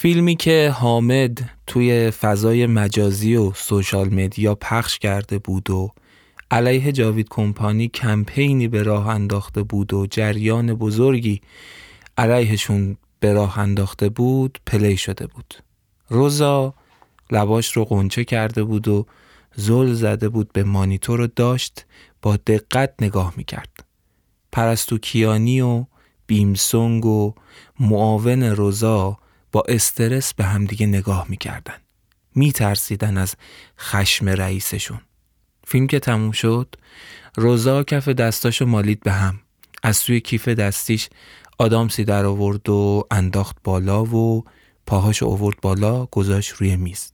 فیلمی که حامد توی فضای مجازی و سوشال مدیا پخش کرده بود و علیه جاوید کمپانی کمپینی به راه انداخته بود و جریان بزرگی علیهشون به راه انداخته بود پلی شده بود. روزا لباش رو قنچه کرده بود و زل زده بود به مانیتور رو داشت با دقت نگاه می‌کرد. پرستو کیانی و بیمسونگ و معاون روزا با استرس به همدیگه نگاه می‌کردن. میترسیدن از خشم رئیسشون. فیلم که تموم شد روزا کف دستاشو مالید به هم. از سوی کیف دستیش آدامسی در آورد و انداخت بالا و پاهاشو آورد بالا گذاشت روی میز.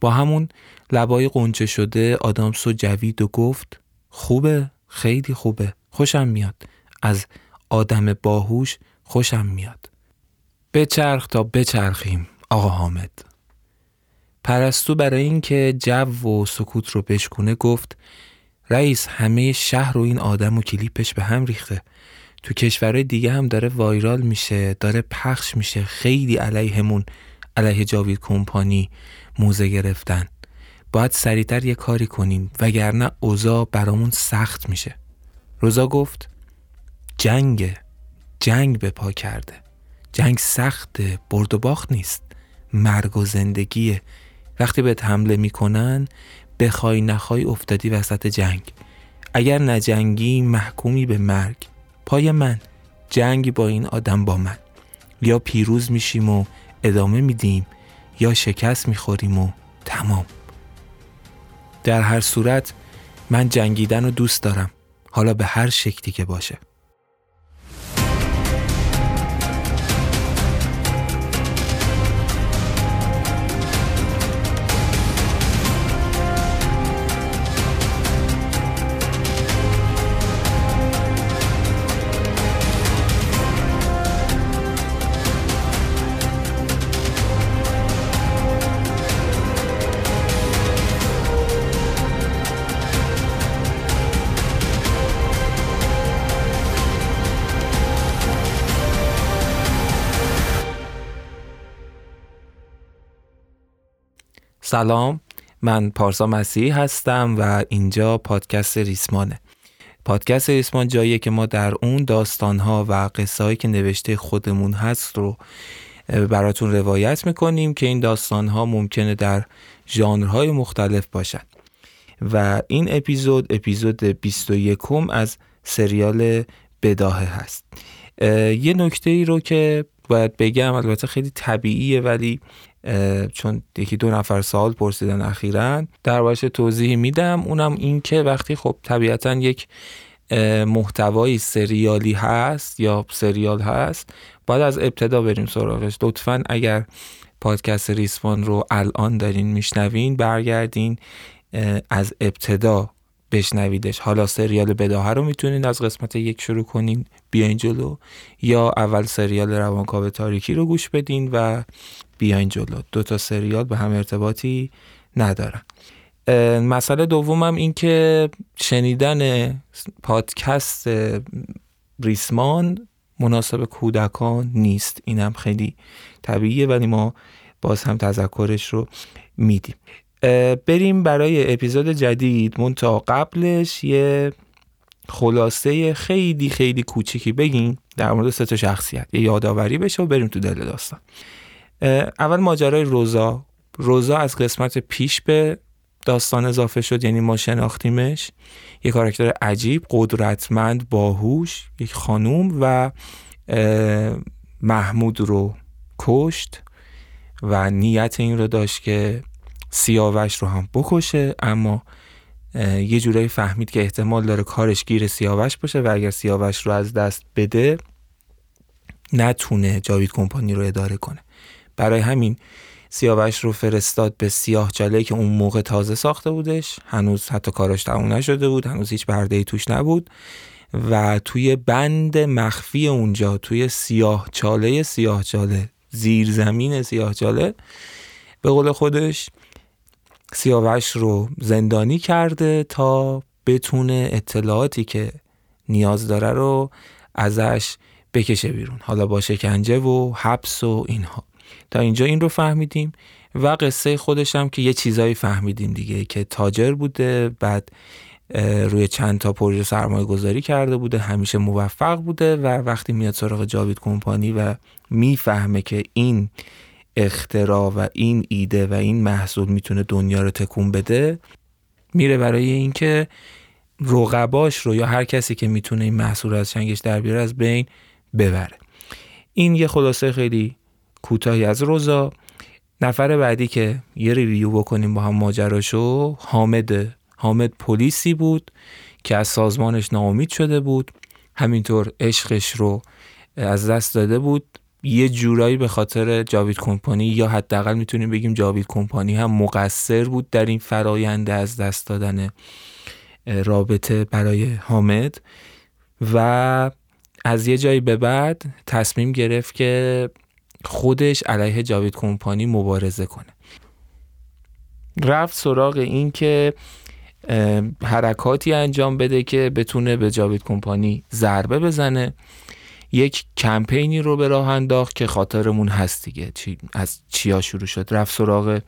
با همون لبای قنچه شده آدامسو جوید و گفت خوبه خیلی خوبه خوشم میاد. از آدم باهوش خوشم میاد. بچرخ تا بچرخیم آقا حامد. پرستو برای اینکه جو و سکوت رو بشکونه گفت رئیس همه شهر و این آدم و کلیپش به هم ریخته. تو کشورهای دیگه هم داره وایرال میشه داره پخش میشه خیلی علیهمون علیه جاوید کمپانی موزه گرفتن. باید سریعتر یه کاری کنیم وگرنه اوضاع برامون سخت میشه. روزا گفت جنگ جنگ به پا کرده. جنگ سخته برد و باخت نیست. مرگ و زندگیه وقتی بهت حمله می‌کنن بخوای نخوای افتادی وسط جنگ. اگر نجنگی محکومی به مرگ. پای من جنگی با این آدم با من. یا پیروز میشیم و ادامه میدیم یا شکست می‌خوریم و تمام. در هر صورت من جنگیدن رو دوست دارم. حالا به هر شکلی که باشه. سلام من پارسا مسیحی هستم و اینجا پادکست ریسمانه. پادکست ریسمان جاییه که ما در اون داستانها و قصه که نوشته خودمون هست رو براتون روایت می‌کنیم که این داستانها ممکنه در ژانرهای مختلف باشد و این اپیزود اپیزود 21 از سریال بداهه هست. یه نکته ای رو که باید بگم البته خیلی طبیعیه ولی چون یکی دو نفر سوال پرسیدن اخیرا. در توضیح میدم. اونم این که وقتی خب طبیعتا یک محتوای سریالی هست یا سریال هست باید از ابتدا بریم سراغش. لطفا اگر پادکست ریسپان رو الان دارین میشنوین برگردین از ابتدا بشنویدش. حالا سریال بداهه رو می‌تونین از قسمت یک شروع کنین بیاین جلو. یا اول سریال روانکاو تاریکی رو گوش بدین و بیاین جلو. دو تا سریال به هم ارتباطی ندارن. مسئله دومم این که شنیدن پادکست ریسمان مناسب کودکان نیست. اینم خیلی طبیعیه ولی ما باز هم تذکرش رو میدیم. بریم برای اپیزود جدید منتها قبلش یه خلاصه خیلی خیلی کوچیکی بگیم در مورد سه تا شخصیت. یه یادآوری بشه و بریم تو دل داستان. اول ماجرای روزا. روزا از قسمت پیش به داستان اضافه شد یعنی ما شناختیمش. یه کاراکتر عجیب قدرتمند باهوش یک خانوم و محمود رو کشت و نیت این رو داشت که سیاوش رو هم بکشه اما یه جورایی فهمید که احتمال داره کارش گیر سیاوش باشه و اگر سیاوش رو از دست بده نتونه جاوید کمپانی رو اداره کنه. برای همین سیاوش رو فرستاد به سیاه جله که اون موقع تازه ساخته بودش. هنوز حتی کارش تموم نشده بود هنوز هیچ برده توش نبود. و توی بند مخفی اونجا توی سیاه چاله سیاه چاله زیر زمین سیاه چاله به قول خودش سیاوش رو زندانی کرده تا بتونه اطلاعاتی که نیاز داره رو ازش بکشه بیرون. حالا با شکنجه و حبس و اینها. تا اینجا این رو فهمیدیم و قصه خودش هم که یه چیزایی فهمیدیم دیگه که تاجر بوده بعد روی چند تا پروژه سرمایه گذاری کرده بوده همیشه موفق بوده و وقتی میاد سراغ جاوید کمپانی و می‌فهمه که این اختراع و این ایده و این محصول می‌تونه دنیا رو تکون بده میره برای اینکه رقباش رو یا هر کسی که می‌تونه این محصول از چنگش در بیاره از بین ببره. این یه خلاصه خیلی کوتاهی از روزا. نفر بعدی که یه ریویو بکنیم با هم ماجراشو حامد حامد پلیسی بود که از سازمانش ناامید شده بود. همینطور عشقش رو از دست داده بود. یه جورایی به خاطر جاوید کمپانی یا حداقل می‌تونیم بگیم جاوید کمپانی هم مقصر بود در این فرایند از دست دادن رابطه برای حامد و از یه جایی به بعد تصمیم گرفت که خودش علیه جاوید کمپانی مبارزه کنه. رفت سراغ این که حرکاتی انجام بده که بتونه به جاوید کمپانی ضربه بزنه. یک کمپینی رو به راه انداخت که خاطرمون هست دیگه. چی از چیا شروع شد؟ رفت سراغ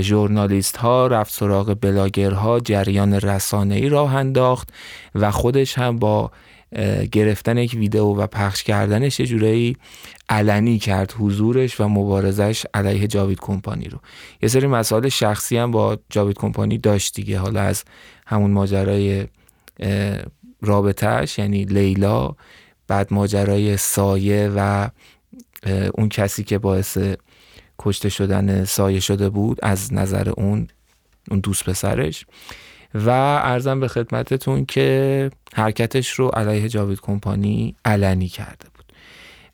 ژورنالیست ها رفت سراغ بلاگرها جریان رسانه ای راه انداخت و خودش هم با گرفتن یک ویدیو و پخش کردنش یه جورایی علنی کرد حضورش و مبارزش علیه جاوید کمپانی رو. یه سری مسائل شخصی هم با جاوید کمپانی داشت دیگه. حالا از همون ماجرای رابطهش یعنی لیلا بعد ماجرای سایه و اون کسی که باعث کشته شدن سایه شده بود از نظر اون اون دوست پسرش. و ارزم به خدمتتون که حرکتش رو علیه جاوید کمپانی علنی کرده بود.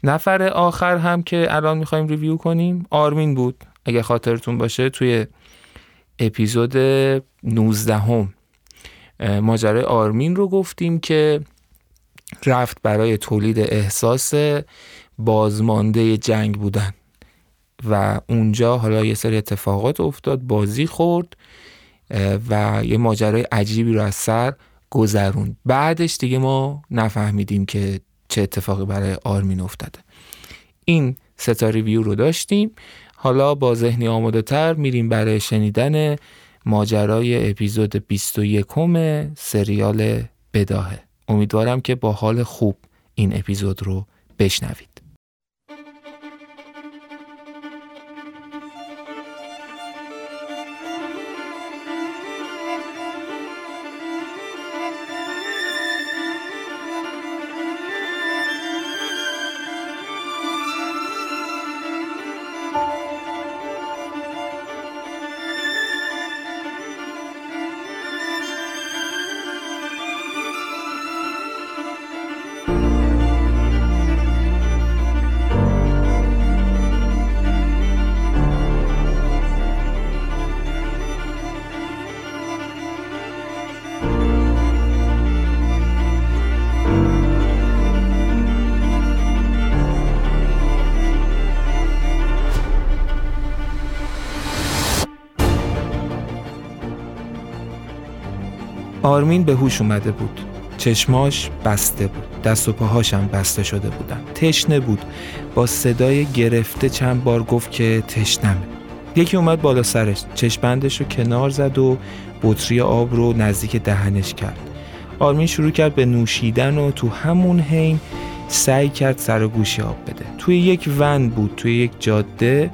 نفر آخر هم که الان می‌خوایم ریویو کنیم آرمین بود. اگه خاطرتون باشه توی اپیزود 19 هم ماجرای آرمین رو گفتیم که رفت برای تولید احساس بازمانده جنگ بودن. و اونجا حالا یه سری اتفاقات افتاد بازی خورد و یه ماجرای عجیبی رو از سر گذرون بعدش دیگه ما نفهمیدیم که چه اتفاقی برای آرمین افتاده. این ستا ریویو رو داشتیم. حالا با ذهنی آماده تر میریم برای شنیدن ماجرای اپیزود 21 سریال بداهه. امیدوارم که با حال خوب این اپیزود رو بشنوید. آرمین به هوش اومده بود. چشماش بسته بود. دست و پاهاشم بسته شده بودن. تشنه بود. با صدای گرفته چند بار گفت که تشنمه. یکی اومد بالا سرش. چشمندش رو کنار زد و بطری آب رو نزدیک دهنش کرد. آرمین شروع کرد به نوشیدن و تو همون حین سعی کرد سر گوشی آب بده. توی یک ون بود. توی یک جاده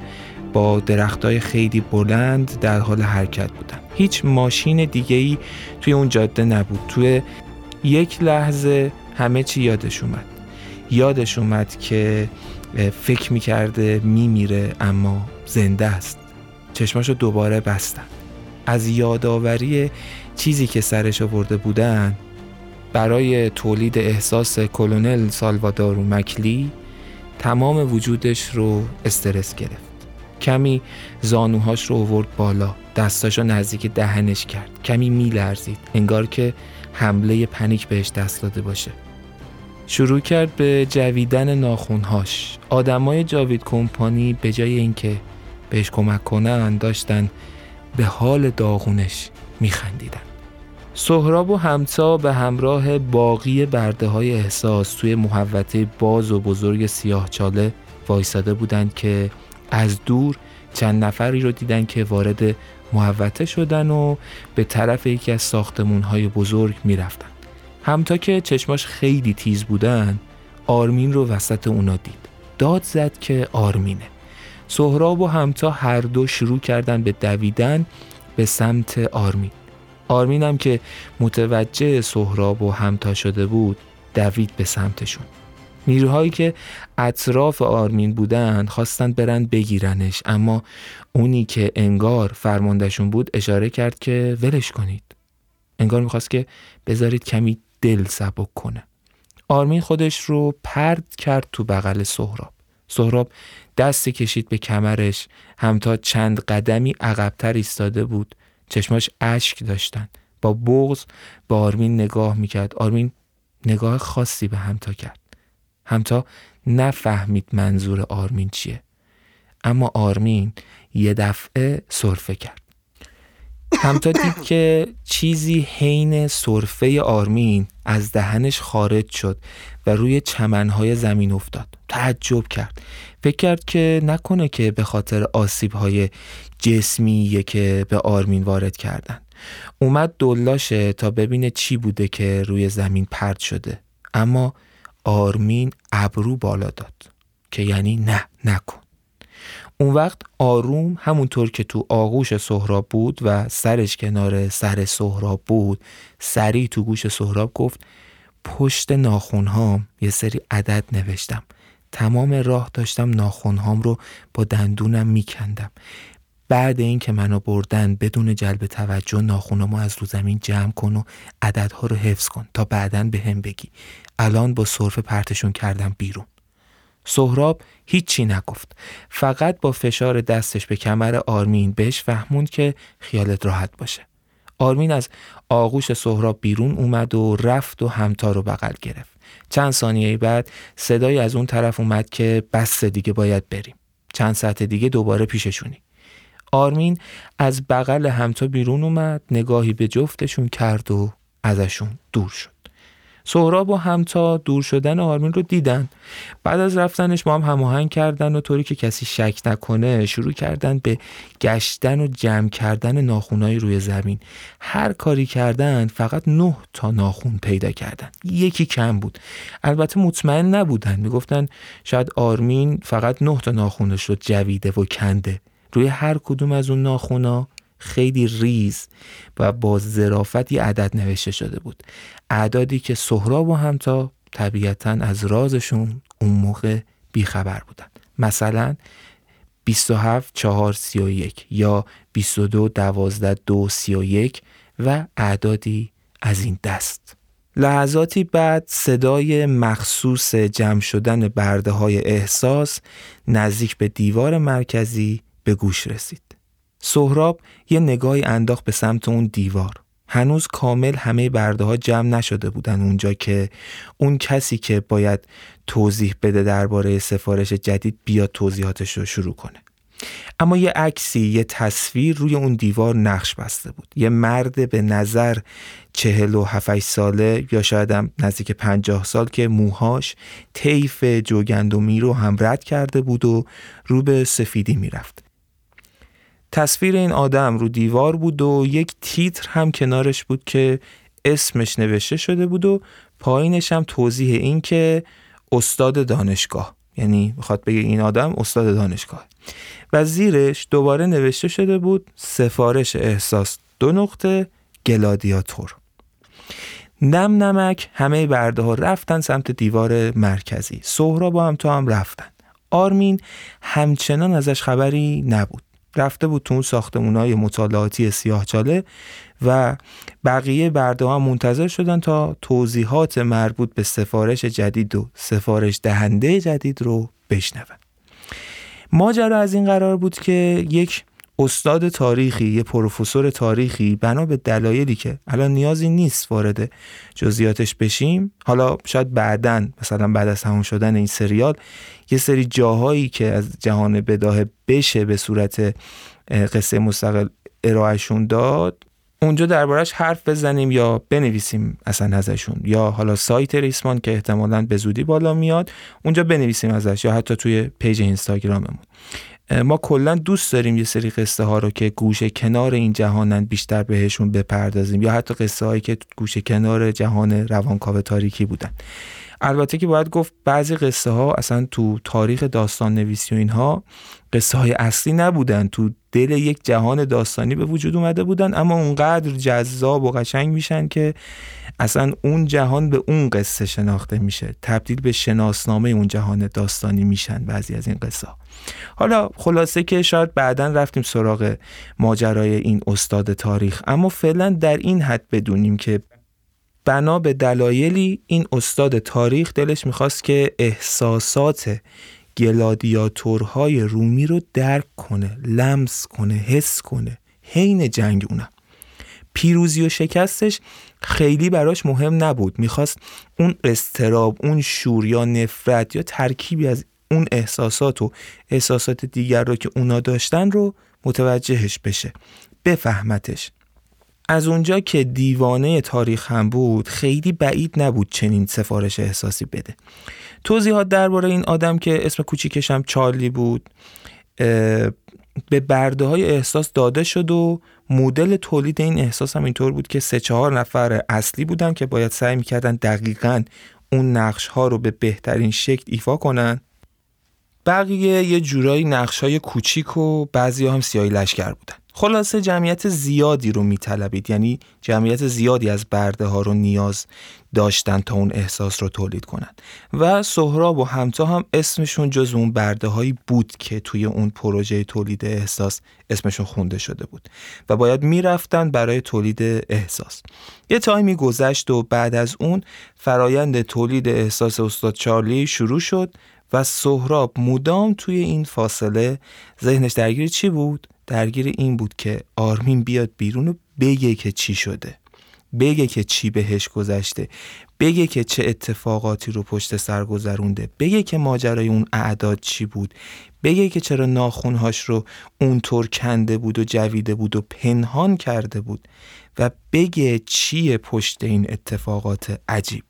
با درختای خیلی بلند در حال حرکت بودن. هیچ ماشین دیگه ای توی اون جاده نبود. توی یک لحظه همه چی یادش اومد. یادش اومد که فکر می‌کرده میمیره اما زنده است. چشماشو دوباره بستن. از یادآوری چیزی که سرش آورده بودن برای تولید احساس کلونل سالوادارو مکلی تمام وجودش رو استرس گرفت. کمی زانوهاش رو آورد بالا. دستاشو نزدیک دهنش کرد. کمی میلرزید. انگار که حمله پنیک بهش دست داده باشه. شروع کرد به جویدن ناخونهاش. آدمای جاوید کمپانی به جای اینکه بهش کمک کنن داشتن به حال داغونش میخندیدن. سهراب و همسا به همراه باقی برده های احساس توی محوطه باز و بزرگ سیاه چاله وایساده بودند که از دور چند نفری رو دیدن که وارد محوطه شدن و به طرف یکی از ساختمون بزرگ می‌رفتن. همتا که چشماش خیلی تیز بودن آرمین رو وسط اونا دید. داد زد که آرمینه. سهراب و همتا هر دو شروع کردن به دویدن به سمت آرمین. آرمین هم که متوجه سهراب و همتا شده بود دوید به سمتشون. نیروهایی که اطراف آرمین بودن خواستن برن بگیرنش اما اونی که انگار فرماندهشون بود اشاره کرد که ولش کنید. انگار می‌خواست که بذارید کمی دل سبک کنه. آرمین خودش رو پرد کرد تو بغل سهراب. سهراب دست کشید به کمرش همتا چند قدمی عقبتر ایستاده بود. چشماش اشک داشتن. با بغز به آرمین نگاه می‌کرد. آرمین نگاه خاصی به همتا کرد. همتا نفهمید منظور آرمین چیه. اما آرمین یه دفعه صرفه کرد. همتا دید که چیزی حین صرفه آرمین از دهنش خارج شد و روی چمنهای زمین افتاد. تعجب کرد. فکر کرد که نکنه که به خاطر آسیبهای جسمیه که به آرمین وارد کردن. اومد دلاشه تا ببینه چی بوده که روی زمین پرد شده. اما آرمین ابرو بالا داد که یعنی نه نکن. اون وقت آروم همونطور که تو آغوش سهراب بود و سرش کنار سر سهراب بود سری تو گوش سهراب گفت پشت ناخونهام یه سری عدد نوشتم. تمام راه داشتم ناخونهام رو با دندونم میکندم. بعد این که منو بردن بدون جلب توجه ناخونامو از رو زمین جمع کن و عددها رو حفظ کن تا بعدا به هم بگی. الان با صرف پرتشون کردم بیرون. سهراب هیچی نگفت. فقط با فشار دستش به کمر آرمین بهش فهموند که خیالت راحت باشه. آرمین از آغوش سهراب بیرون اومد و رفت و همتا رو بغل گرفت. چند ثانیه بعد صدای از اون طرف اومد که بس دیگه باید بریم. چند ساعت دیگه دوباره پیششونی. آرمین از بغل همتا بیرون اومد نگاهی به جفتشون کرد و ازشون دور شد. سهراب و همتا دور شدن آرمین رو دیدن. بعد از رفتنش با هم هماهنگ کردن و طوری که کسی شک نکنه شروع کردن به گشتن و جمع کردن ناخونای روی زمین. هر کاری کردن فقط نه تا ناخون پیدا کردن. یکی کم بود. البته مطمئن نبودن. می‌گفتن شاید آرمین فقط نه تا ناخونش رو جویده و کنده. روی هر کدوم از اون ناخونا خیلی ریز و با ظرافت یه عدد نوشته شده بود. اعدادی که سهراب و همتا طبیعتا از رازشون اون موقع بیخبر بودن. مثلا 27 4 31 یا 22 12 2 31 و اعدادی از این دست. لحظاتی بعد صدای مخصوص جمع شدن برده های احساس نزدیک به دیوار مرکزی به گوش رسید. سهراب یه نگاهی انداخت به سمت اون دیوار. هنوز کامل همه برده ها جمع نشده بودن اونجا که اون کسی که باید توضیح بده درباره سفارش جدید بیاد توضیحاتش رو شروع کنه. اما یه عکسی یه تصویر روی اون دیوار نقش بسته بود یه مرد به نظر چهل و هفت ساله یا شاید هم نزدیک پنجاه سال که موهاش طیف جوگندمی رو هم رد کرده بود و رو به سفیدی می‌رفت تصویر این آدم رو دیوار بود و یک تیتر هم کنارش بود که اسمش نوشته شده بود و پایینش هم توضیح این که استاد دانشگاه. یعنی می‌خواد بگه این آدم استاد دانشگاه. و زیرش دوباره نوشته شده بود سفارش احساس دو نقطه گلادیاتور. نم نمک همه برده ها رفتن سمت دیوار مرکزی. سهرا با هم تو هم رفتن. آرمین همچنان ازش خبری نبود. رفته بود تو اون ساختمون های مطالعاتی سیاهچاله و بقیه برده ها منتظر شدن تا توضیحات مربوط به سفارش جدید و سفارش دهنده جدید رو بشنون. ماجرا از این قرار بود که یک استاد تاریخی یه پروفسور تاریخی بنا به دلایلی که الان نیازی نیست وارد جزئیاتش بشیم. حالا شاید بعدا مثلا بعد از تموم شدن این سریال یه سری جاهایی که از جهان بداهه بشه به صورت قصه مستقل ارائهشون داد. اونجا دربارش حرف بزنیم یا بنویسیم اصلا ازشون. یا حالا سایت ریسمان که احتمالا به زودی بالا میاد اونجا بنویسیم ازش یا حتی توی پیج اینستاگراممون. ما کلا دوست داریم یه سری قصه ها رو که گوشه کنار این جهانن بیشتر بهشون بپردازیم یا حتی قصه هایی که گوشه کنار جهان روانکاو تاریکی بودن. البته که باید گفت بعضی قصه ها اصلا تو تاریخ داستان نویسی و اینها قصه های اصلی نبودن. تو دل یک جهان داستانی به وجود اومده بودن اما اونقدر جذاب و قشنگ میشن که اصلا اون جهان به اون قصه شناخته میشه. تبدیل به شناسنامه اون جهان داستانی میشن بعضی از این قصه حالا خلاصه که شاید بعدا رفتیم سراغ ماجرای این استاد تاریخ اما فعلا در این حد بدونیم که بنا به دلایلی این استاد تاریخ دلش می‌خواست که احساسات گلادیاتورهای رومی رو درک کنه لمس کنه حس کنه حین جنگ اونم. پیروزی و شکستش خیلی براش مهم نبود. می‌خواست اون استراب اون شور یا نفرت یا ترکیبی از اون احساسات و احساسات دیگر رو که اونا داشتن رو متوجهش بشه بفهمتش. از اونجا که دیوانه تاریخ هم بود خیلی بعید نبود چنین سفارش احساسی بده. توضیحات درباره این آدم که اسم کوچیکش هم چارلی بود به برده های احساس داده شد و مدل تولید این احساس هم اینطور بود که سه چهار نفر اصلی بودن که باید سعی می‌کردن دقیقا اون نقش ها رو به بهترین شکل ایفا کنن. بقیه یه جورایی نقش های کوچیک و بعضی هم سیاهی لشکر بودن. خلاصه جمعیت زیادی رو میطلبید. یعنی جمعیت زیادی از برده ها رو نیاز داشتن تا اون احساس رو تولید کنن. و سهراب و همتا هم اسمشون جز اون برده هایی بود که توی اون پروژه تولید احساس اسمشون خونده شده بود. و باید می‌رفتن برای تولید احساس. یه تایمی گذشت و بعد از اون فرایند تولید احساس استاد چارلی شروع شد و سهراب مدام توی این فاصله ذهنش درگیر چی بود؟ درگیر این بود که آرمین بیاد بیرون و بگه که چی شده. بگه که چی بهش گذشته. بگه که چه اتفاقاتی رو پشت سر گذرونده. بگه که ماجرای اون اعداد چی بود. بگه که چرا ناخونهاش رو اونطور کنده بود و جویده بود و پنهان کرده بود و بگه چیه پشت این اتفاقات عجیب.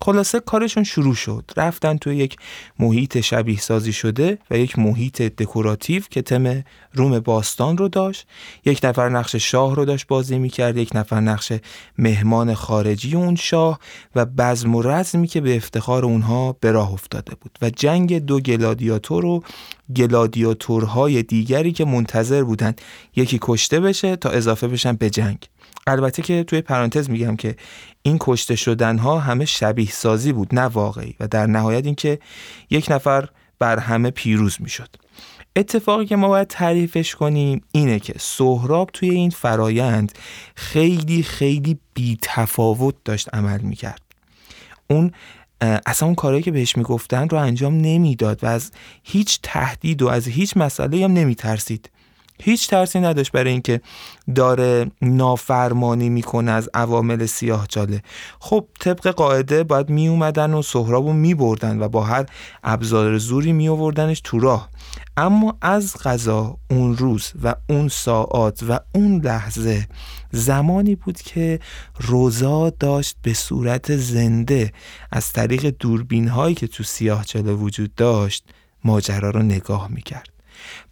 خلاصه کارشون شروع شد. رفتن توی یک محیط شبیه سازی شده و یک محیط دکوراتیو که تم روم باستان رو داشت. یک نفر نقش شاه رو داشت بازی می‌کرد یک نفر نقش مهمان خارجی اون شاه و بزم و رزمی که به افتخار اونها به راه افتاده بود. و جنگ دو گلادیاتور و گلادیاتورهای دیگری که منتظر بودند یکی کشته بشه تا اضافه بشن به جنگ. البته که توی پرانتز میگم که این کشته شدن ها همه شبیه سازی بود نه واقعی. و در نهایت اینکه یک نفر بر همه پیروز می‌شد. اتفاقی که ما باید تعریفش کنیم اینه که سهراب توی این فرایند خیلی خیلی بی تفاوت داشت عمل می‌کرد. اون اصلا اون کارهایی که بهش می‌گفتن رو انجام نمی‌داد و از هیچ تهدید و از هیچ مسئله هم نمیترسید. هیچ ترسی نداشت برای اینکه داره نافرمانی می‌کنه از عوامل سیاه جاله. خب طبق قاعده باید می اومدن و سهراب رو می بردن و با هر ابزار زوری می آوردنش تو راه. اما از غذا اون روز و اون ساعت و اون لحظه زمانی بود که روزا داشت به صورت زنده از طریق دوربین هایی که تو سیاه چاله وجود داشت ماجرا رو نگاه می‌کرد.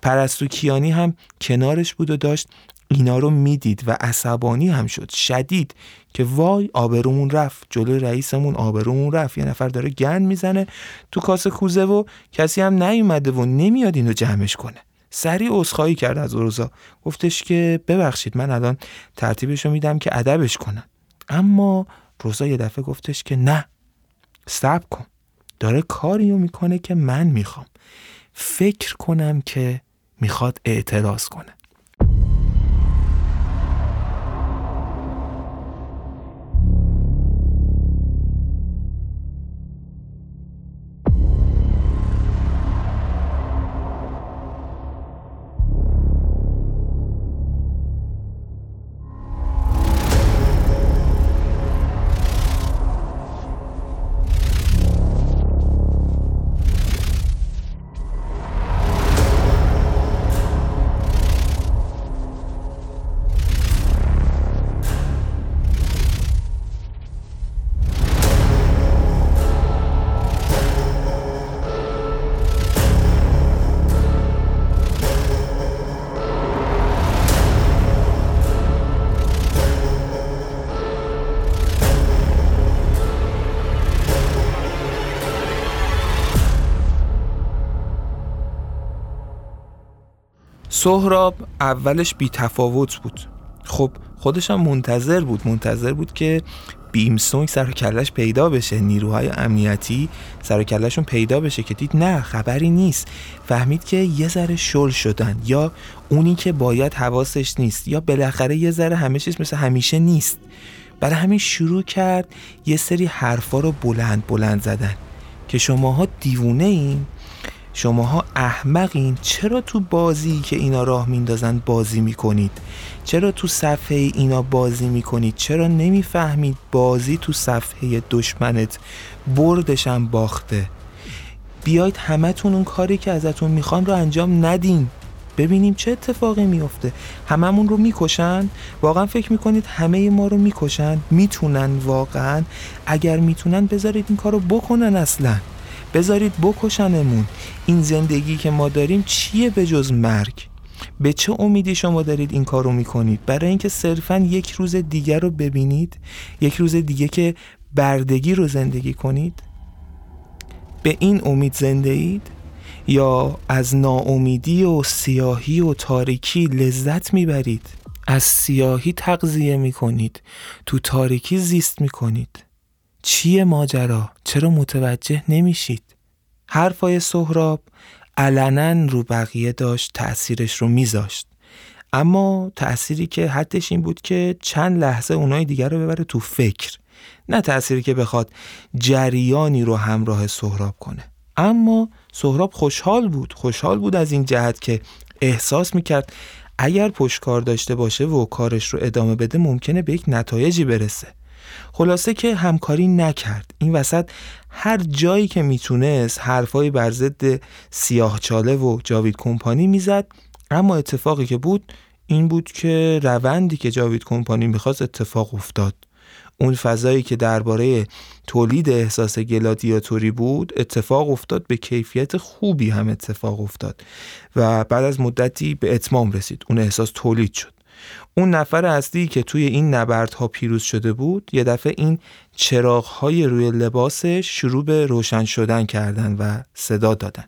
پرستو کیانی هم کنارش بود و داشت اینا رو می‌دید و عصبانی هم شد شدید که وای آبرومون رفت جلو رئیسمون آبرومون رفت یه نفر داره گن می‌زنه تو کاسه کوزه و کسی هم نیومده و نمیاد اینو جمعش کنه. سریع عذرخواهی کرد از روزا گفتش که ببخشید من الان ترتیبشو میدم که ادبش کنن اما روزا یه دفعه گفتش که نه صبر کن. داره کاریو می‌کنه که من می‌خوام. فکر کنم که می‌خواد اعتراض کنه. سهراب اولش بی تفاوت بود. خب خودش هم منتظر بود منتظر بود که بیمسونگ سر کلش پیدا بشه نیروهای امنیتی سر کلشون پیدا بشه که دید نه خبری نیست. فهمید که یه ذره شل شدن یا اونی که باید حواسش نیست یا بالاخره یه ذره همه چیز مثل همیشه نیست. برای همین شروع کرد یه سری حرفا رو بلند بلند زدن که شماها دیوونه این شماها احمقین چرا تو بازی که اینا راه میندازن بازی می‌کنید؟ چرا تو صفحه اینا بازی می‌کنید؟ چرا نمی‌فهمید بازی تو صفحه دشمنت بردشم باخته؟ بیاید همتون اون کاری که ازتون می‌خوان رو انجام ندین. ببینیم چه اتفاقی میفته هممون رو می‌کشن. واقعا فکر می‌کنید همه ما رو می‌کشن. می‌تونن واقعا. اگر می‌تونن بذارید این کار رو بکنن اصلا. بذارید بکشنمون. این زندگی که ما داریم چیه به جز مرگ؟ به چه امیدی شما دارید این کار رو می‌کنید؟ برای اینکه صرفا یک روز دیگر رو ببینید یک روز دیگه که بردگی رو زندگی کنید به این امید زنده اید؟ یا از ناامیدی و سیاهی و تاریکی لذت می‌برید؟ از سیاهی تغذیه می‌کنید تو تاریکی زیست می‌کنید. چیه ماجرا؟ چرا متوجه نمیشید؟ حرفای سهراب علنا رو بقیه داشت تأثیرش رو میذاشت. اما تأثیری که حدش این بود که چند لحظه اونای دیگر رو ببره تو فکر. نه تأثیری که بخواد جریانی رو همراه سهراب کنه. اما سهراب خوشحال بود خوشحال بود از این جهت که احساس می‌کرد اگر پشتکار داشته باشه و کارش رو ادامه بده ممکنه به یک نتایجی برسه. خلاصه که همکاری نکرد. این وسط هر جایی که می‌تونست حرفای بر ضد سیاهچاله و جاوید کمپانی می‌زد اما اتفاقی که بود این بود که روندی که جاوید کمپانی می‌خواست اتفاق افتاد. اون فضایی که درباره تولید احساس گلادیاتوری بود اتفاق افتاد به کیفیت خوبی هم اتفاق افتاد و بعد از مدتی به اتمام رسید. اون احساس تولید شد. اون نفر اصلی که توی این نبردها پیروز شده بود یه دفعه این چراغهای روی لباسش شروع به روشن شدن کردن و صدا دادن.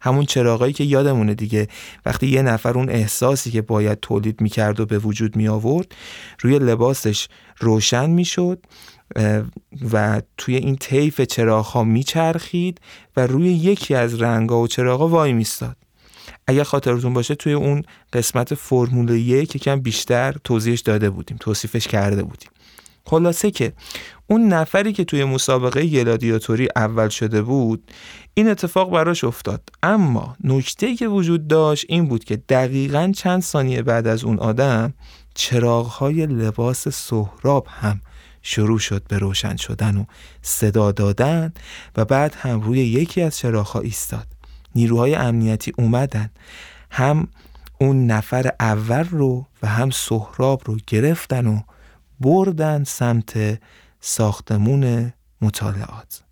همون چراغایی که یادمونه دیگه. وقتی یه نفر اون احساسی که باید تولید می‌کرد و به وجود می آورد روی لباسش روشن می‌شد و توی این طیف چراغ ها میچرخید و روی یکی از رنگا و چراغا وای میستاد. اگر خاطرتون باشه توی اون قسمت فرمول یک کم بیشتر توضیحش داده بودیم توصیفش کرده بودیم. خلاصه که اون نفری که توی مسابقه گلادیاتوری اول شده بود این اتفاق براش افتاد. اما نکته که وجود داشت این بود که دقیقا چند ثانیه بعد از اون آدم چراغهای لباس سهراب هم شروع شد به روشن شدن و صدا دادن و بعد هم روی یکی از چراغها ایستاد. نیروهای امنیتی اومدن. هم اون نفر اول رو و هم سهراب رو گرفتن و بردن سمت ساختمون مطالعات.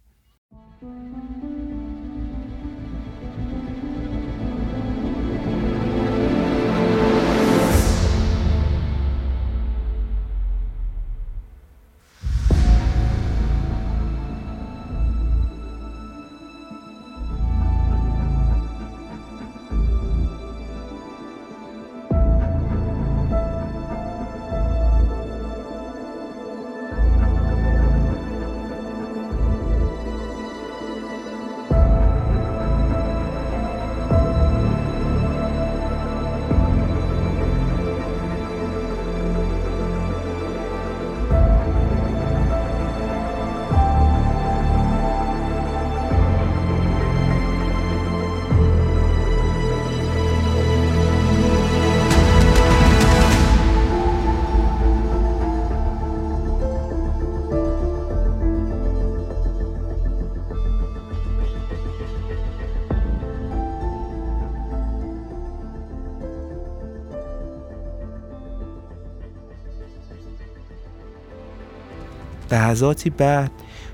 لحظاتی بعد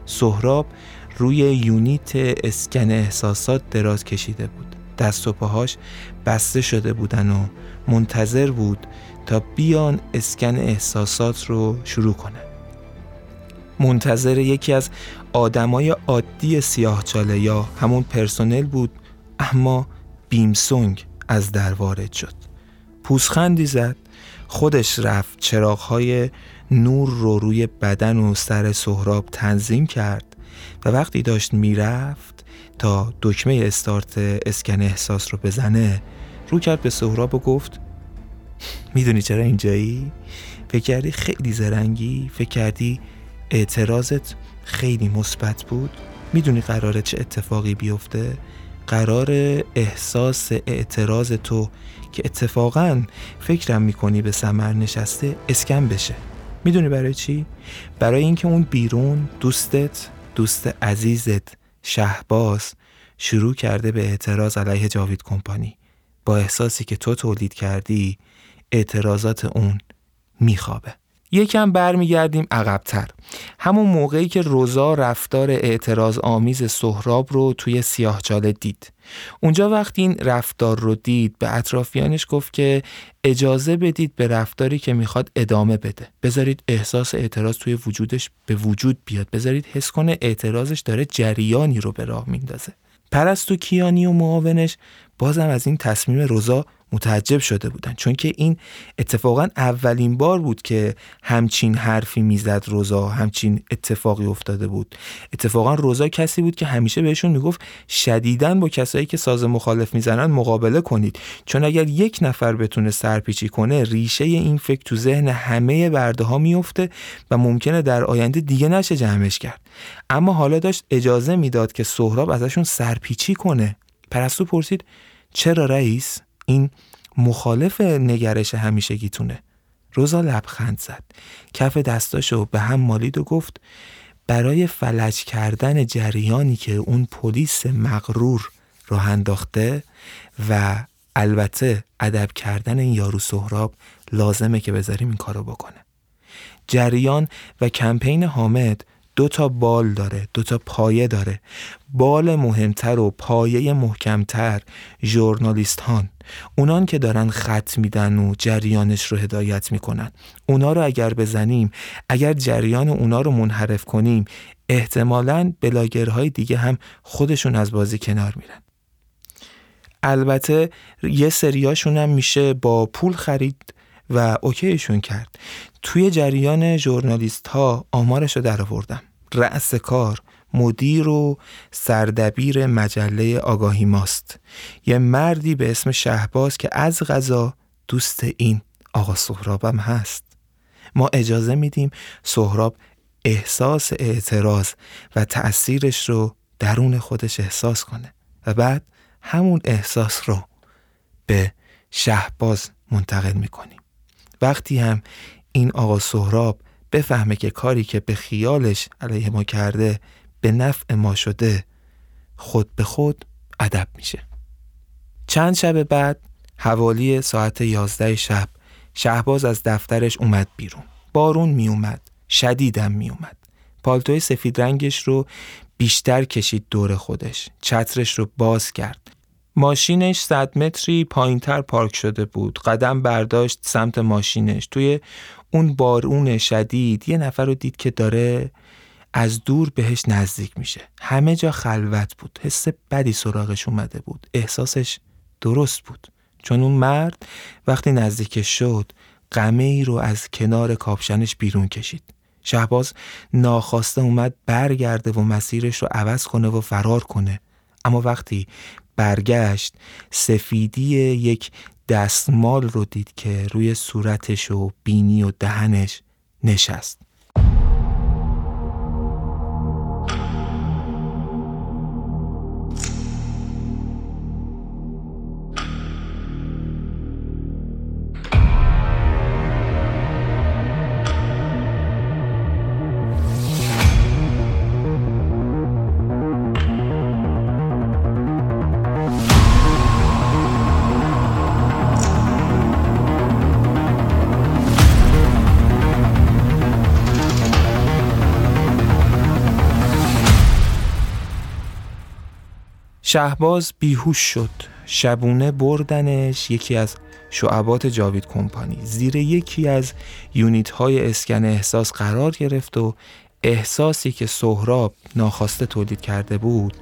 سهراب روی یونیت اسکن احساسات دراز کشیده بود. دست و پاهاش بسته شده بودن و منتظر بود تا بیان اسکن احساسات رو شروع کنه. منتظر یکی از آدمای عادی سیاهچاله یا همون پرسنل بود اما بیمسونگ از در وارد شد. پوسخندی زد. خودش رفت چراغهای نور رو روی بدن و سر سهراب تنظیم کرد و وقتی داشت می‌رفت تا دکمه استارت اسکن احساس رو بزنه رو کرد به سهراب و گفت می‌دونی چرا اینجایی؟ فکر کردی خیلی زرنگی؟ فکر کردی اعتراضت خیلی مثبت بود؟ می‌دونی قراره چه اتفاقی بیفته؟ قرار احساس اعتراض تو که اتفاقا فکرم می‌کنی به سمر نشسته اسکن بشه می‌دونی برای چی؟ برای اینکه اون بیرون دوستت دوست عزیزت شهباز شروع کرده به اعتراض علیه جاوید کمپانی با احساسی که تو تولید کردی اعتراضات اون میخوابه یکم برمیگردیم عقبتر. همون موقعی که روزا رفتار اعتراض آمیز سهراب رو توی سیاهچاله دید. اونجا وقتی این رفتار رو دید به اطرافیانش گفت که اجازه بدید به رفتاری که می‌خواد ادامه بده. بذارید احساس اعتراض توی وجودش به وجود بیاد. بذارید حس کنه اعتراضش داره جریانی رو به راه میندازه. پرستو کیانی و معاونش بازم از این تصمیم روزا متعجب شده بودن. چون که این اتفاقا اولین بار بود که همچین حرفی می‌زد روزا همچین اتفاقی افتاده بود. اتفاقا روزا کسی بود که همیشه بهشون می‌گفت شدیدن با کسایی که ساز مخالف می‌زنن مقابله کنید. چون اگر یک نفر بتونه سرپیچی کنه ریشه این فکر تو ذهن همه برده ها میفته و ممکنه در آینده دیگه نشه جمعش کرد. اما حالا داشت اجازه می‌داد که سهراب ازشون سرپیچی کنه. پرستو پرسید چرا رئیس این مخالف نگرش همیشگیتونه؟ روزا لبخند زد کف دستاشو به هم مالید و گفت برای فلج کردن جریانی که اون پلیس مغرور راه انداخته و البته ادب کردن این یارو سهراب لازمه که بذاریم این کارو بکنه. جریان و کمپین حامد دو تا بال داره دو تا پایه داره. بال مهمتر و پایه محکمتر ژورنالیست هان اونان که دارن خط میدن و جریانش رو هدایت می‌کنن. اونا رو اگر بزنیم اگر جریان اونا رو منحرف کنیم احتمالا بلاگرهای دیگه هم خودشون از بازی کنار میرن. البته یه سریاشون هم میشه با پول خرید و اوکیشون کرد. توی جریان ژورنالیست ها آمارش رو در آوردم رأس کار مدیر و سردبیر مجله آگاهی ماست. یه مردی به اسم شهباز که از غذا دوست این آقا سهرابم هست. ما اجازه میدیم سهراب احساس اعتراض و تأثیرش رو درون خودش احساس کنه و بعد همون احساس رو به شهباز منتقل می‌کنیم. وقتی هم این آقا سهراب بفهمه که کاری که به خیالش علیه ما کرده به نفع ما شده خود به خود ادب میشه. چند شب بعد حوالی ساعت یازده شب شهباز از دفترش اومد بیرون. بارون می اومد شدیدم می اومد پالتوی سفید رنگش رو بیشتر کشید دور خودش. چترش رو باز کرد. ماشینش صد متری پایینتر پارک شده بود. قدم برداشت سمت ماشینش. توی اون بارون شدید یه نفر رو دید که داره از دور بهش نزدیک میشه. همه جا خلوت بود. حس بدی سراغش اومده بود. احساسش درست بود. چون اون مرد وقتی نزدیکش شد قمه ای رو از کنار کاپشنش بیرون کشید. شهباز ناخواسته اومد برگرده و مسیرش رو عوض کنه و فرار کنه. اما وقتی برگشت سفیدی یک دستمال رو دید که روی صورتش و بینی و دهنش نشست. شهباز بیهوش شد. شبونه بردنش یکی از شعبات جاوید کمپانی. زیر یکی از یونیت های اسکن احساس قرار گرفت و احساسی که سهراب ناخواسته تولید کرده بود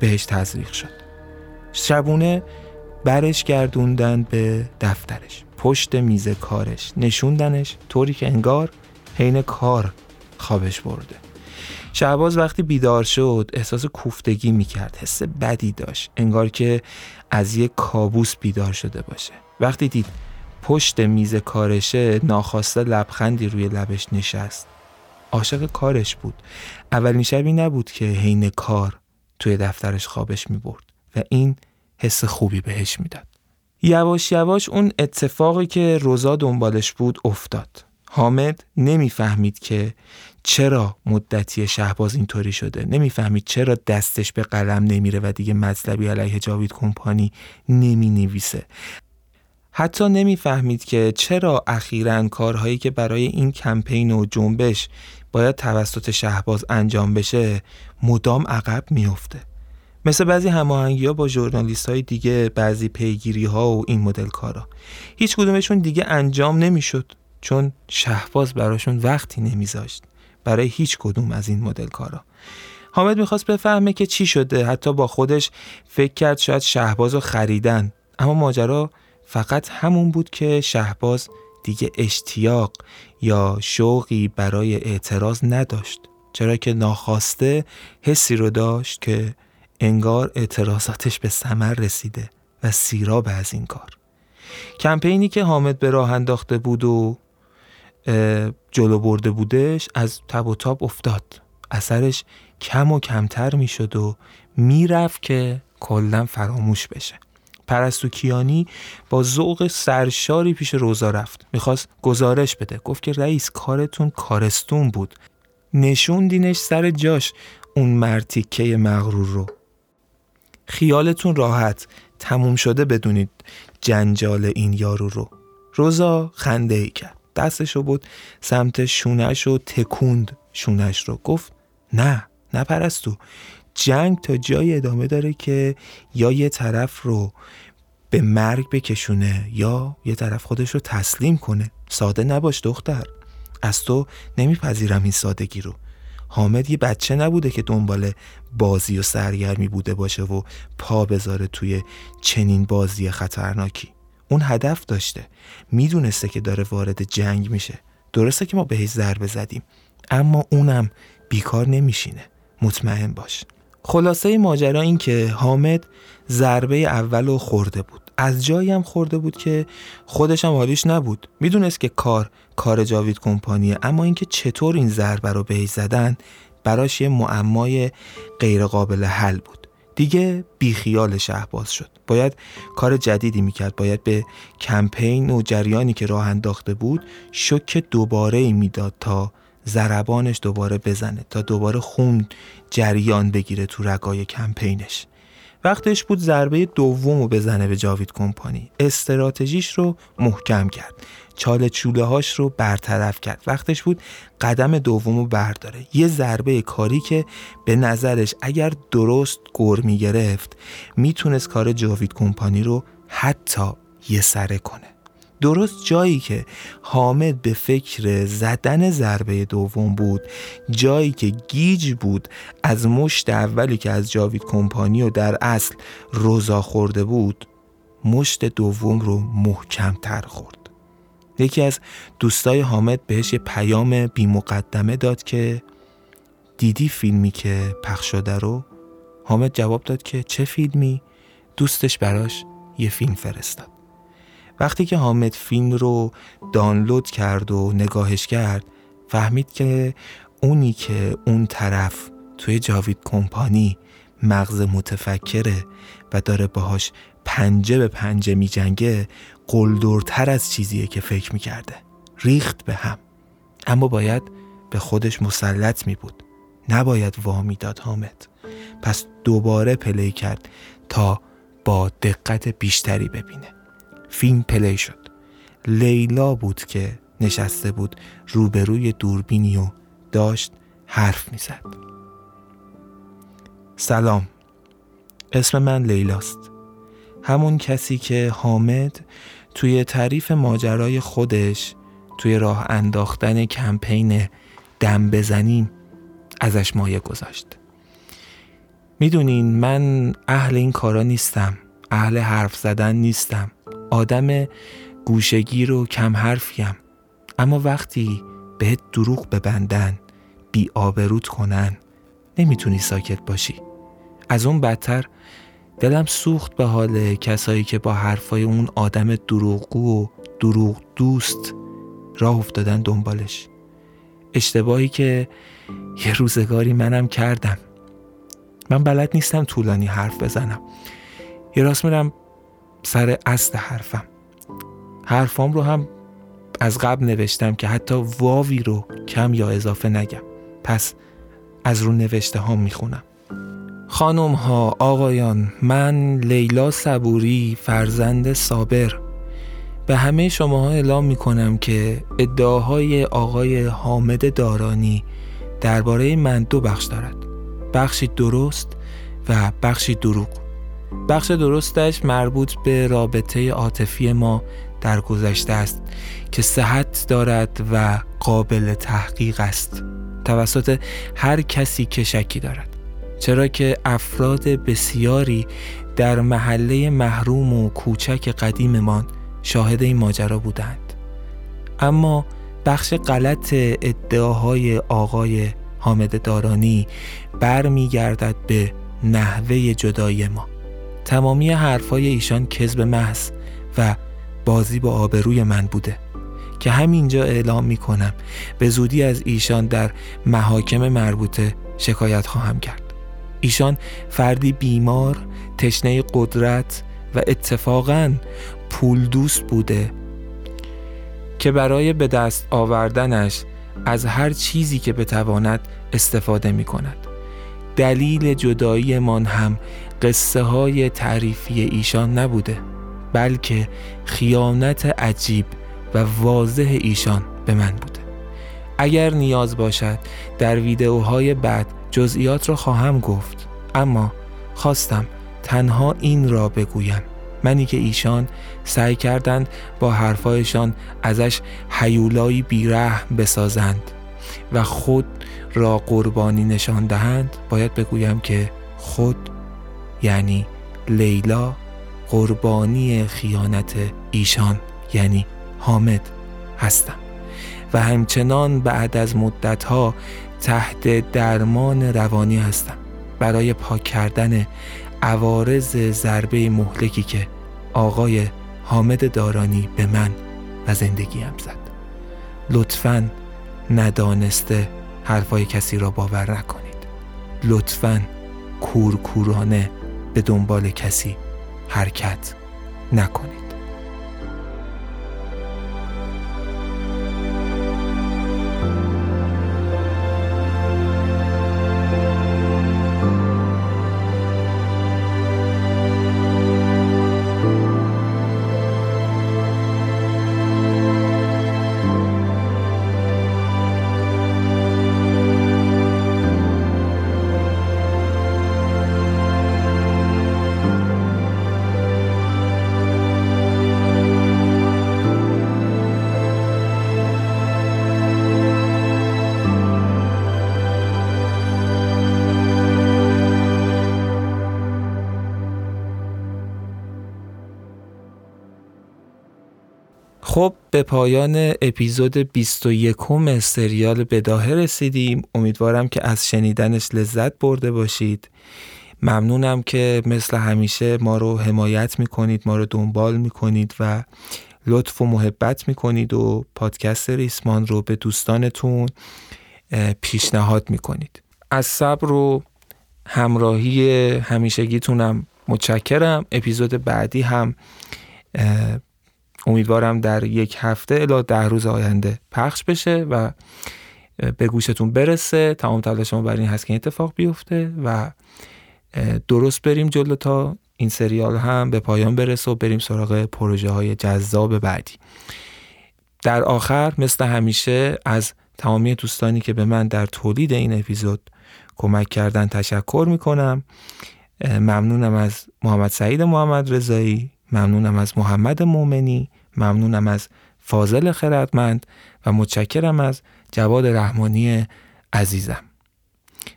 بهش تزریق شد. شبونه برش گردوندن به دفترش. پشت میز کارش نشوندنش طوری که انگار حین کار خوابش برده. شهباز وقتی بیدار شد احساس کوفتگی می‌کرد حس بدی داشت انگار که از یک کابوس بیدار شده باشه وقتی دید پشت میز کارشه ناخواسته لبخندی روی لبش نشست عاشق کارش بود اولین شبی نبود که حین کار توی دفترش خوابش می برد و این حس خوبی بهش می‌داد. یواش یواش اون اتفاقی که روزا دنبالش بود افتاد. حامد نمی‌فهمید که چرا مدتی شهباز اینطوری شده؟ نمی‌فهمید چرا دستش به قلم نمیره و دیگه مطلبی علیه جاوید کمپانی نمی نویسه حتی نمی‌فهمید که چرا اخیرا کارهایی که برای این کمپین و جنبش باید توسط شهباز انجام بشه مدام عقب میفته مثل بعضی هماهنگی ها با ژورنالیست های دیگه بعضی پیگیری ها و این مدل کارا هیچ کدومشون دیگه انجام نمی‌شد چون شهباز براشون وقتی نمیذاشت. برای هیچ کدوم از این مدل کارا. حامد می‌خواست بفهمه که چی شده. حتی با خودش فکر کرد شاید شهباز رو خریدن. اما ماجرا فقط همون بود که شهباز دیگه اشتیاق یا شوقی برای اعتراض نداشت. چرا که ناخواسته حسی رو داشت که انگار اعتراضاتش به ثمر رسیده و سیراب از این کار. کمپینی که حامد به راه انداخته بود و جلو برده بودش از تب و تاب افتاد. اثرش کم و کمتر می‌شد و می‌رفت که کلا فراموش بشه. پرستو کیانی با ذوق سرشاری پیش روزا رفت. می‌خواست گزارش بده. گفت که رئیس کارتون کارستون بود. نشوندینش سر جاش اون مرتیکه مغرور رو. خیالتون راحت. تموم شده بدونید جنجال این یارو رو. روزا خنده ای کرد. دستشو بود سمت شونش و تکوند شونش رو. گفت نه نه پرستو. جنگ تا جای ادامه داره که یا یه طرف رو به مرگ بکشونه یا یه طرف خودش رو تسلیم کنه. ساده نباش دختر. از تو نمیپذیرم این سادگی رو. حامد یه بچه نبوده که دنبال بازی و سرگرمی بوده باشه و پا بذاره توی چنین بازی خطرناکی. اون هدف داشته. می‌دونسته که داره وارد جنگ میشه. درسته که ما بهش ضربه زدیم. اما اونم بیکار نمیشینه. مطمئن باش. خلاصه ماجرا این که حامد ضربه اول رو خورده بود. از جایی هم خورده بود که خودش هم حالیش نبود. می‌دونست که کار کار جاوید کمپانیه. اما اینکه چطور این ضربه رو بهش زدن براش یه معمای غیرقابل حل بود. دیگه بیخیال شهباز شد. باید کار جدیدی می‌کرد. باید به کمپین و جریانی که راه انداخته بود شک دوباره ای می‌داد تا ضربانش دوباره بزنه تا دوباره خون جریان بگیره تو رگای کمپینش. وقتش بود ضربه دوم رو بزنه به جاوید کمپانی. استراتژیش رو محکم کرد. چاله چوله هاش رو برطرف کرد. وقتش بود قدم دوم رو برداره. یه ضربه کاری که به نظرش اگر درست گر می گرفت می‌تونست کار جاوید کمپانی رو حتی یه سره کنه. درست جایی که حامد به فکر زدن ضربه دوم بود جایی که گیج بود از مشت اولی که از جاوید کمپانی و در اصل روزا خورده بود مشت دوم رو محکم تر خورد. یکی از دوستای حامد بهش یه پیام بی مقدمه داد که دیدی فیلمی که پخش شده رو؟ حامد جواب داد که چه فیلمی؟ دوستش براش یه فیلم فرستاد. وقتی که حامد فیلم رو دانلود کرد و نگاهش کرد فهمید که اونی که اون طرف توی جاوید کمپانی مغز متفکره و داره باهاش پنجه به پنجه می جنگه قلدرتر از چیزیه که فکر می کرده ریخت به هم. اما باید به خودش مسلط می بود نباید وامی داد حامد. پس دوباره پلی کرد تا با دقت بیشتری ببینه. فیلم پلی شد. لیلا بود که نشسته بود روبروی دوربینی و داشت حرف می‌زد. سلام. اسم من لیلاست. همون کسی که حامد توی تعریف ماجرای خودش توی راه انداختن کمپین دم بزنیم ازش مایه گذاشت. می‌دونین من اهل این کارا نیستم اهل حرف زدن نیستم. آدم گوشگیر و کم حرفیم. اما وقتی بهت دروغ ببندن بی آبروت کنن نمی‌تونی ساکت باشی. از اون بدتر دلم سوخت به حال کسایی که با حرفای اون آدم دروغگو و دروغ دوست راه افتادن دنبالش. اشتباهی که یه روزگاری منم کردم. من بلد نیستم طولانی حرف بزنم. یه راست میرم سر اصل حرفم. حرفام رو هم از قبل نوشتم که حتی واوی رو کم یا اضافه نگم. پس از رو نوشته ها می‌خونم. خانم ها آقایان من لیلا صبوری فرزند صابر. به همه شماها اعلام می کنم که ادعاهای آقای حامد دارانی درباره من دو بخش دارد. بخشی درست و بخشی دروغ. بخش درستش مربوط به رابطه عاطفی ما در گذشته است که صحت دارد و قابل تحقیق است. توسط هر کسی که شکی دارد. چرا که افراد بسیاری در محله محروم و کوچک قدیممان شاهد این ماجرا بودند. اما بخش غلط ادعاهای آقای حامد دارانی برمیگردد به نحوه جدای ما. تمامی حرفای ایشان کذب محض و بازی با آبروی من بوده که همینجا اعلام می کنم به زودی از ایشان در محاکم مربوطه شکایت خواهم کرد. ایشان فردی بیمار تشنه قدرت و اتفاقا پول دوست بوده که برای به دست آوردنش از هر چیزی که بتواند استفاده می کند دلیل جدایی من هم قصه های تعریفی ایشان نبوده بلکه خیانت عجیب و واضح ایشان به من بوده. اگر نیاز باشد در ویدئوهای بعد جزئیات را خواهم گفت. اما خواستم تنها این را بگویم. منی که ایشان سعی کردند با حرفایشان ازش حیولایی بیرحم بسازند و خود را قربانی نشان دهند باید بگویم که خود یعنی لیلا قربانی خیانت ایشان یعنی حامد هستم. و همچنان بعد از مدتها تحت درمان روانی هستم برای پاک کردن عوارض ضربه مهلکی که آقای حامد دارانی به من و زندگیم زد. لطفا ندانسته حرفای کسی را باور نکنید. لطفا کورکورانه به دنبال کسی حرکت نکنید. پایان اپیزود 21 سریال بداهه رسیدیم. امیدوارم که از شنیدنش لذت برده باشید. ممنونم که مثل همیشه ما رو حمایت می‌کنید ما رو دنبال می‌کنید و لطف و محبت می‌کنید و پادکست ریسمان رو به دوستانتون پیشنهاد می‌کنید. از صبر و همراهی همیشگیتونم متشکرم. اپیزود بعدی هم امیدوارم در یک هفته الا ده روز آینده پخش بشه و به گوشتون برسه. تمام تلاش ما برای این هست که این اتفاق بیفته و درست بریم جلو تا این سریال هم به پایان برسه و بریم سراغ پروژه های جذاب بعدی. در آخر مثل همیشه از تمامی دوستانی که به من در تولید این اپیزود کمک کردن تشکر می‌کنم. ممنونم از محمد سعید محمد رضایی. ممنونم از محمد مومنی ممنونم از فاضل خردمند و متشکرم از جواد رحمانی عزیزم.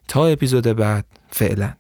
تا اپیزود بعد فعلا.